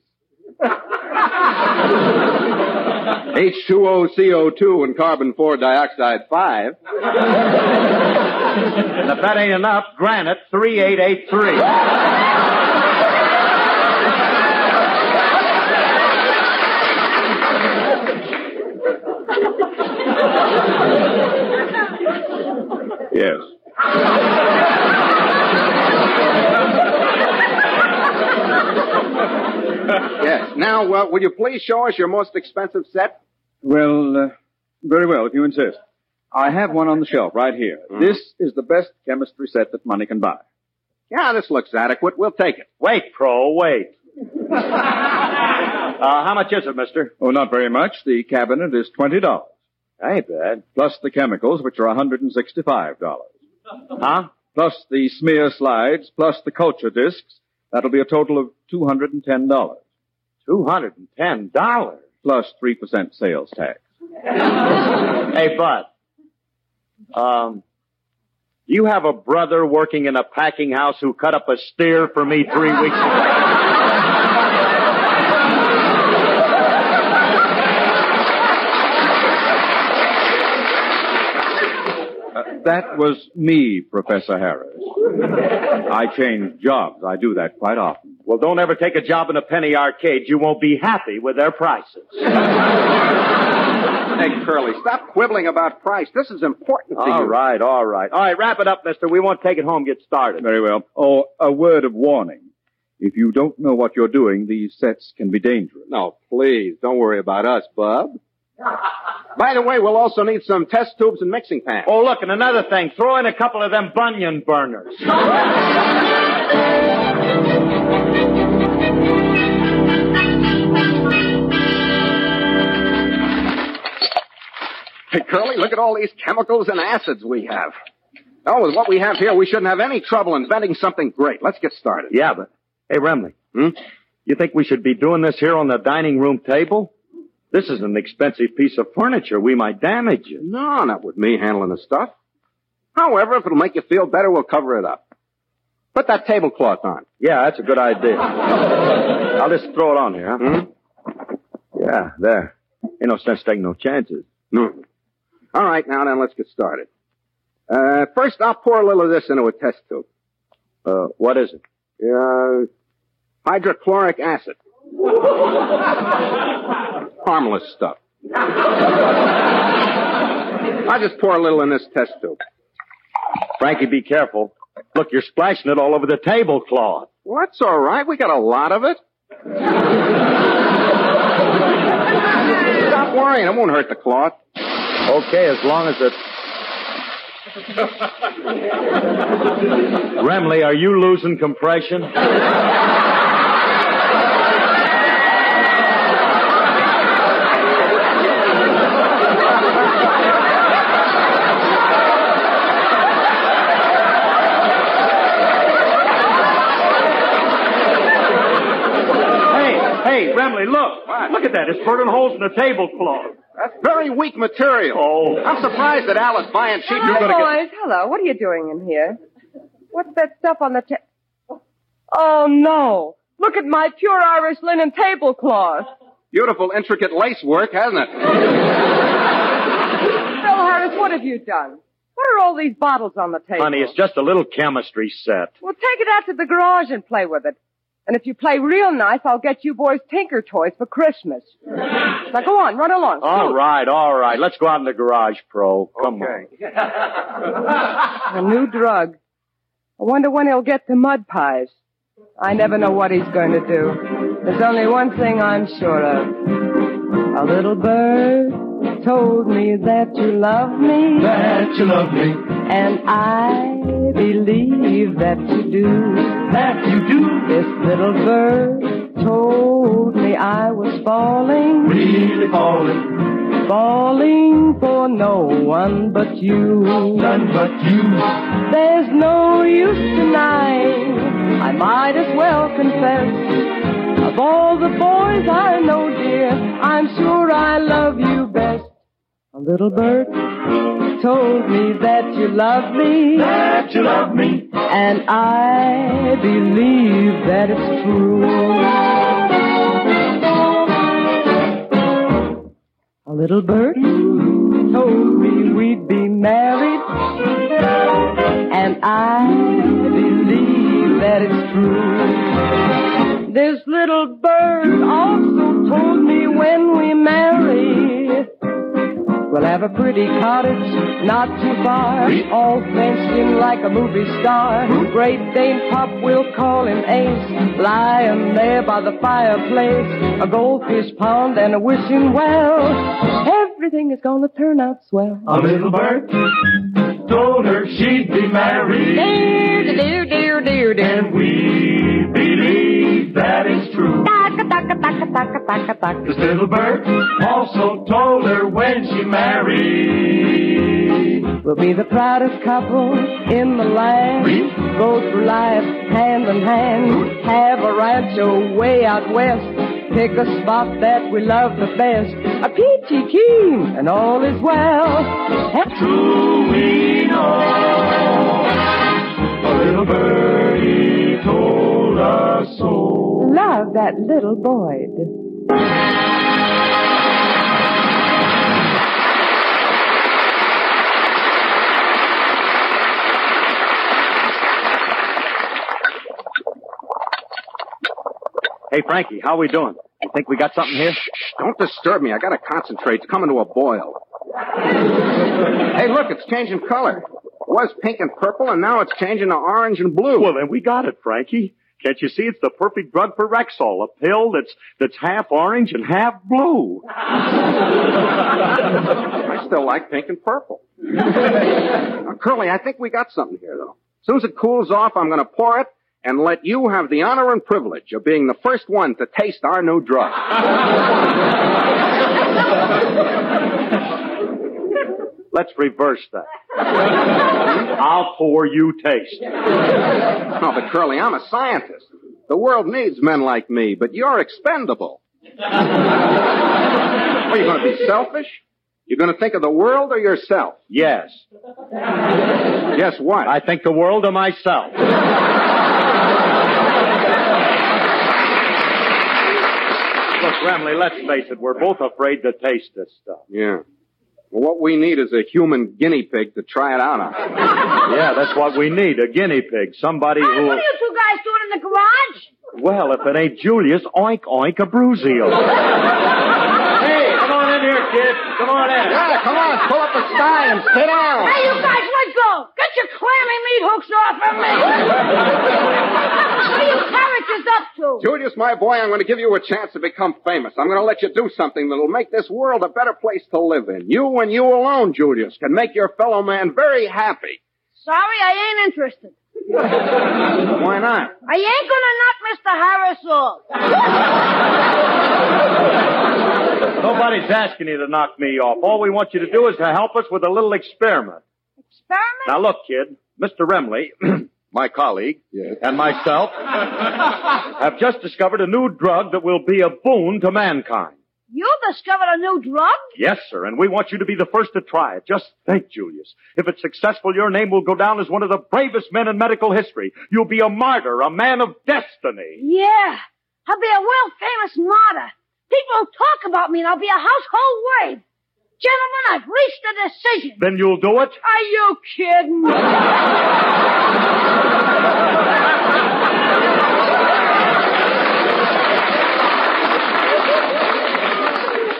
H2O CO2 and carbon 4 dioxide 5. And if that ain't enough, granite 3883. Yes. [LAUGHS] Yes. Now, uh, will you please show us your most expensive set? Well, uh, very well, if you insist. I have one on the shelf right here. This is the best chemistry set that money can buy. Yeah, this looks adequate. We'll take it. Wait, Pro, wait. [LAUGHS] Uh, how much is it, mister? Oh, not very much. The cabinet is twenty dollars. Ain't bad. Plus the chemicals, which are $165. Huh? Plus the smear slides, plus the culture discs. That'll be a total of $210. $210? Plus 3% sales tax. [LAUGHS] hey, Bud. Um, you have a brother working in a packing house who cut up a steer for me three weeks ago. Uh, that was me, Professor Harris. I change jobs. I do that quite often. Well, don't ever take a job in a penny arcade. You won't be happy with their prices. [LAUGHS] Hey, Curly, stop quibbling about price. This is important to All you. right, all right. All right, wrap it up, mister. We won't take it home. Get started. Very well. Oh, a word of warning. If you don't know what you're doing, these sets can be dangerous. No, please, don't worry about us, Bub. By the way, we'll also need some test tubes and mixing pans. Oh, look, and another thing. Throw in a couple of them bunion burners. Hey, Curly, look at all these chemicals and acids we have. Oh, with what we have here, we shouldn't have any trouble inventing something great. Let's get started. Yeah, but hey, Remley. Hmm? You think we should be doing this here on the dining room table? This is an expensive piece of furniture. We might damage it. No, not with me handling the stuff. However, if it'll make you feel better, we'll cover it up. Put that tablecloth on. Yeah, that's a good idea. [LAUGHS] I'll just throw it on here, huh? Hmm? Yeah, there. Ain't no sense taking no chances. No. All right, now then, let's get started. Uh, first, I'll pour a little of this into a test tube. Uh, what is it? Uh, hydrochloric acid. [LAUGHS] Harmless stuff. I'll just pour a little in this test tube. Frankie, be careful. Look, you're splashing it all over the tablecloth. Well, that's all right. We got a lot of it. Stop worrying. It won't hurt the cloth. Okay, as long as it. Remley, are you losing compression? Hey, hey, Remley, look. Look at that. It's burning holes in the tablecloth. That's very weak material. Oh. I'm surprised that Alice buying cheap. Hi, You're gonna get. boys. Hello. What are you doing in here? What's that stuff on the ta- Oh, no. Look at my pure Irish linen tablecloth. Beautiful, intricate lace work, hasn't it? Phil Harris, what have you done? What are all these bottles on the table? Honey, it's just a little chemistry set. Well, take it out to the garage and play with it. And if you play real nice, I'll get you boys Tinker toys for Christmas. [LAUGHS] now go on, run along. All right, all right. Let's go out in the garage, Pro. Come on. [LAUGHS] [LAUGHS] A new drug. I wonder when he'll get to mud pies. I never know what he's going to do. There's only one thing I'm sure of. A little bird told me that you love me. That you love me. And I believe that you do. That you do. This little bird told me I was falling. Really falling. Falling for no one but you. None but you. There's no use denying. I might as well confess. Of all the boys I know, dear, I'm sure I love you best. A little bird told me that you love me. That you love me. And I believe that it's true. A little bird told me we'd be married. And I believe that it's true. This little bird also told me when we marry, we'll have a pretty cottage not too far, all fenced in like a movie star. Great Dane Pop, we'll call him Ace, lying there by the fireplace, a goldfish pond and a wishing well. Everything is gonna turn out swell. A little bird told her she'd be married. Dear, dear, dear, dear, dear. And we believe that is true. This little bird also told her when she married. We'll be the proudest couple in the land. Go through life hand in hand. Have a rancho way out west. Pick a spot that we love the best. A peachy keen and all is well. True we know. A little birdie told us so. Love that little Boyd. Hey, Frankie, how are we doing? You think we got something here? Don't disturb me. I gotta concentrate. It's coming to a boil. [LAUGHS] hey, look, it's changing color. It was pink and purple, and now it's changing to orange and blue. Well, then we got it, Frankie. Can't you see it's the perfect drug for Rexall? A pill that's that's half orange and half blue. [LAUGHS] I still like pink and purple. now, Curly, I think we got something here, though. As soon as it cools off, I'm going to pour it and let you have the honor and privilege of being the first one to taste our new drug. [LAUGHS] Let's reverse that. I'll pour, you taste. No, but Curly, I'm a scientist. The world needs men like me, but you're expendable. Are you going to be selfish? You're going to think of the world or yourself? Yes. Yes, what? I think the world or myself. Look, Remley, let's face it, we're both afraid to taste this stuff. Yeah. Well, what we need is a human guinea pig to try it out on. [LAUGHS] Yeah, that's what we need, a guinea pig. Somebody who... what are you two guys doing in the garage? Well, if it ain't Julius, oink oink Abbruzio. [LAUGHS] Hey, come on in here, kid. Come on in. Yeah, come on, pull up a sty and sit down. Hey, you guys, let go! Get your clammy meat hooks off of me! [LAUGHS] what are you characters up to? Julius, my boy, I'm going to give you a chance to become famous. I'm going to let you do something that'll make this world a better place to live in. You and you alone, Julius, can make your fellow man very happy. Sorry, I ain't interested. [LAUGHS] Why not? I ain't gonna knock Mr. Harris off. [LAUGHS] Nobody's asking you to knock me off. All we want you to do is to help us with a little experiment. Experiment? Now look, kid, Mr. Remley, [CLEARS THROAT] my colleague, and myself [LAUGHS] have just discovered a new drug that will be a boon to mankind. You discovered a new drug? Yes, sir, and we want you to be the first to try it. Just think, Julius. If it's successful, your name will go down as one of the bravest men in medical history. You'll be a martyr, a man of destiny. Yeah. I'll be a world famous martyr. People will talk about me and I'll be a household word. Gentlemen, I've reached a decision. Then you'll do it? Are you kidding? [LAUGHS]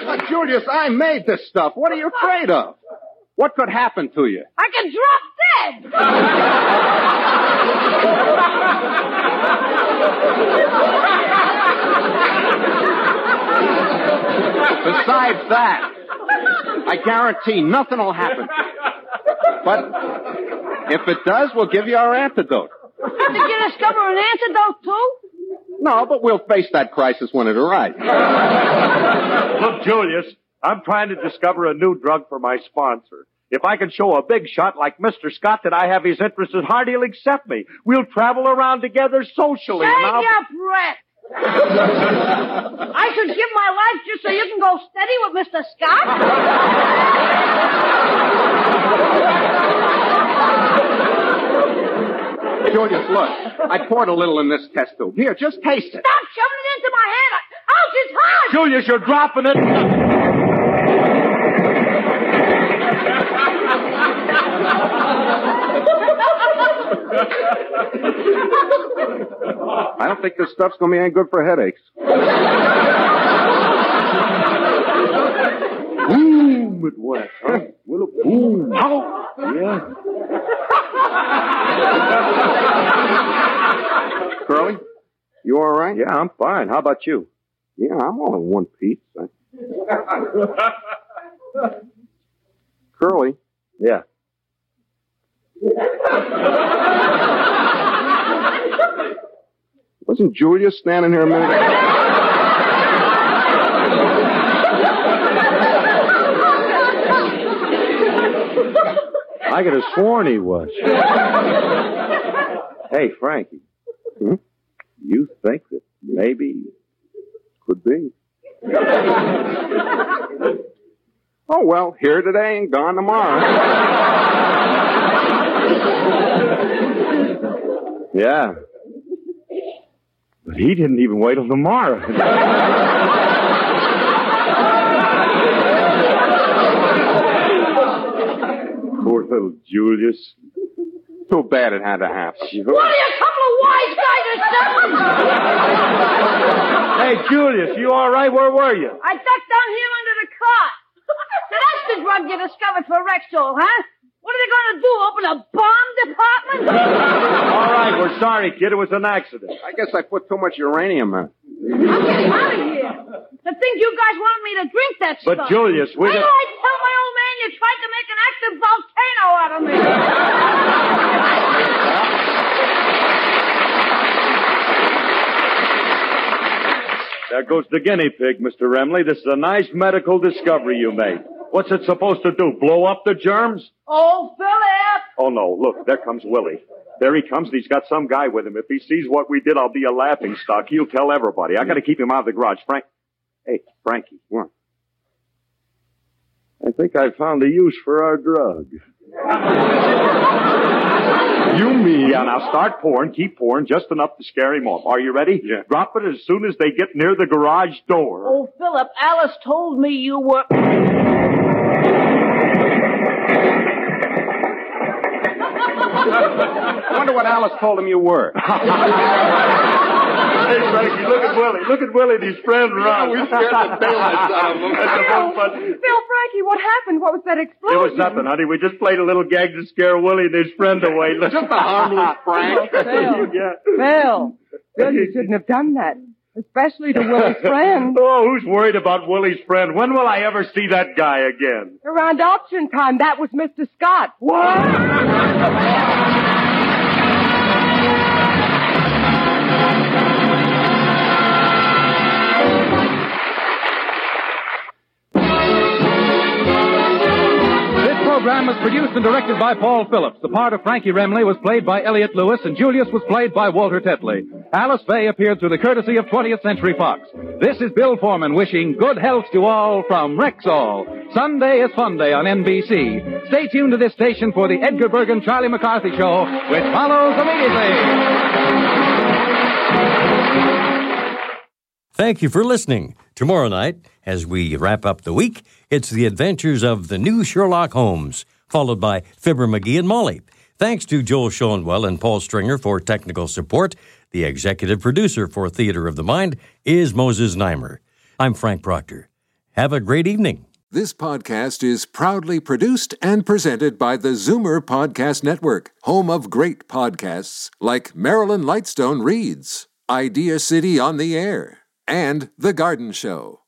Uh, Julius, I made this stuff. What are you afraid of? What could happen to you? I can drop dead. Besides that, I guarantee nothing will happen. But if it does, we'll give you our antidote. Did you discover an antidote too? No, but we'll face that crisis when it arrives. [LAUGHS] Look, Julius, I'm trying to discover a new drug for my sponsor. If I can show a big shot like Mr. Scott that I have his interests at heart, he'll accept me. We'll travel around together socially. and Save I'll- your breath. I should give my life just so you can go steady with Mr. Scott. [LAUGHS] Julius, look. I poured a little in this test tube. Here, just taste it. Stop shoving it into my hand. Ouch, it's hot. Julius, you're dropping it. I don't think this stuff's going to be any good for headaches. [LAUGHS] Boom, it went, huh? Well, boom. Ow. Yeah. Curly, you all right? Yeah, I'm fine. How about you? Yeah, I'm all in one piece. Curly. Yeah. Wasn't Julius standing here a minute ago? I could have sworn he was. hey, Frankie. Hmm? You think that maybe could be? Oh, well, here today and gone tomorrow. Yeah. But he didn't even wait till tomorrow. Poor little Julius. Too bad it had to happen. What are you, a couple of wise guys or something? Hey, Julius, you all right? Where were you? I ducked down here under the cot. Now that's the drug you discovered for Rexall, huh? What are they going to do? Open a bomb department? all right, we're sorry, kid. It was an accident. I guess I put too much uranium in. I'm getting out of here. The think you guys wanted me to drink that But, stuff. But Julius, we Wait till don't- I tell my old man you tried to make an active volcano out of me. There goes the guinea pig, Mr. Remley. This is a nice medical discovery you made. What's it supposed to do? Blow up the germs? oh, Philip! Oh no, look, there comes Willie. There he comes, and he's got some guy with him. If he sees what we did, I'll be a laughing stock. He'll tell everybody. I gotta keep him out of the garage. Frank. Hey, Frankie. What? I think I found a use for our drug. [LAUGHS] you mean? Yeah, now start pouring, keep pouring, just enough to scare him off. Are you ready? Yeah. Drop it as soon as they get near the garage door. Oh, Philip, Alice told me you were. I [LAUGHS] wonder what Alice told him you were. [LAUGHS] Hey, Frankie, look at Willie. Look at Willie and his friend Ron. we scared the daylights out of 'em. [LAUGHS] That's the most fun. Phil Frankie, what happened? What was that explosion? It was nothing, honey. We just played a little gag to scare Willie and his friend away. Just a harmless prank. Oh, Phil. yeah. Phil, Phil, you shouldn't have done that. Especially to Willie's [LAUGHS] friend. Oh, who's worried about Willie's friend? When will I ever see that guy again? Around auction time, that was Mr. Scott. This [LAUGHS] program was produced and directed by Paul Phillips. The part of Frankie Remley was played by Elliott Lewis, and Julius was played by Walter Tetley. Alice Faye appeared through the courtesy of 20th Century Fox. This is Bill Forman wishing good health to all from Rexall. Sunday is Fun Day on NBC. Stay tuned to this station for the Edgar Bergen Charlie McCarthy Show, which follows immediately. Thank you for listening. Tomorrow night, as we wrap up the week, it's the adventures of the new Sherlock Holmes, followed by Fibber McGee and Molly. Thanks to Joel Schoenwell and Paul Stringer for technical support. The executive producer for Theater of the Mind is Moses Znaimer. I'm Frank Proctor. Have a great evening. This podcast is proudly produced and presented by the Zoomer Podcast Network, home of great podcasts like Marilyn Lightstone Reads, Idea City on the Air, and The Garden Show.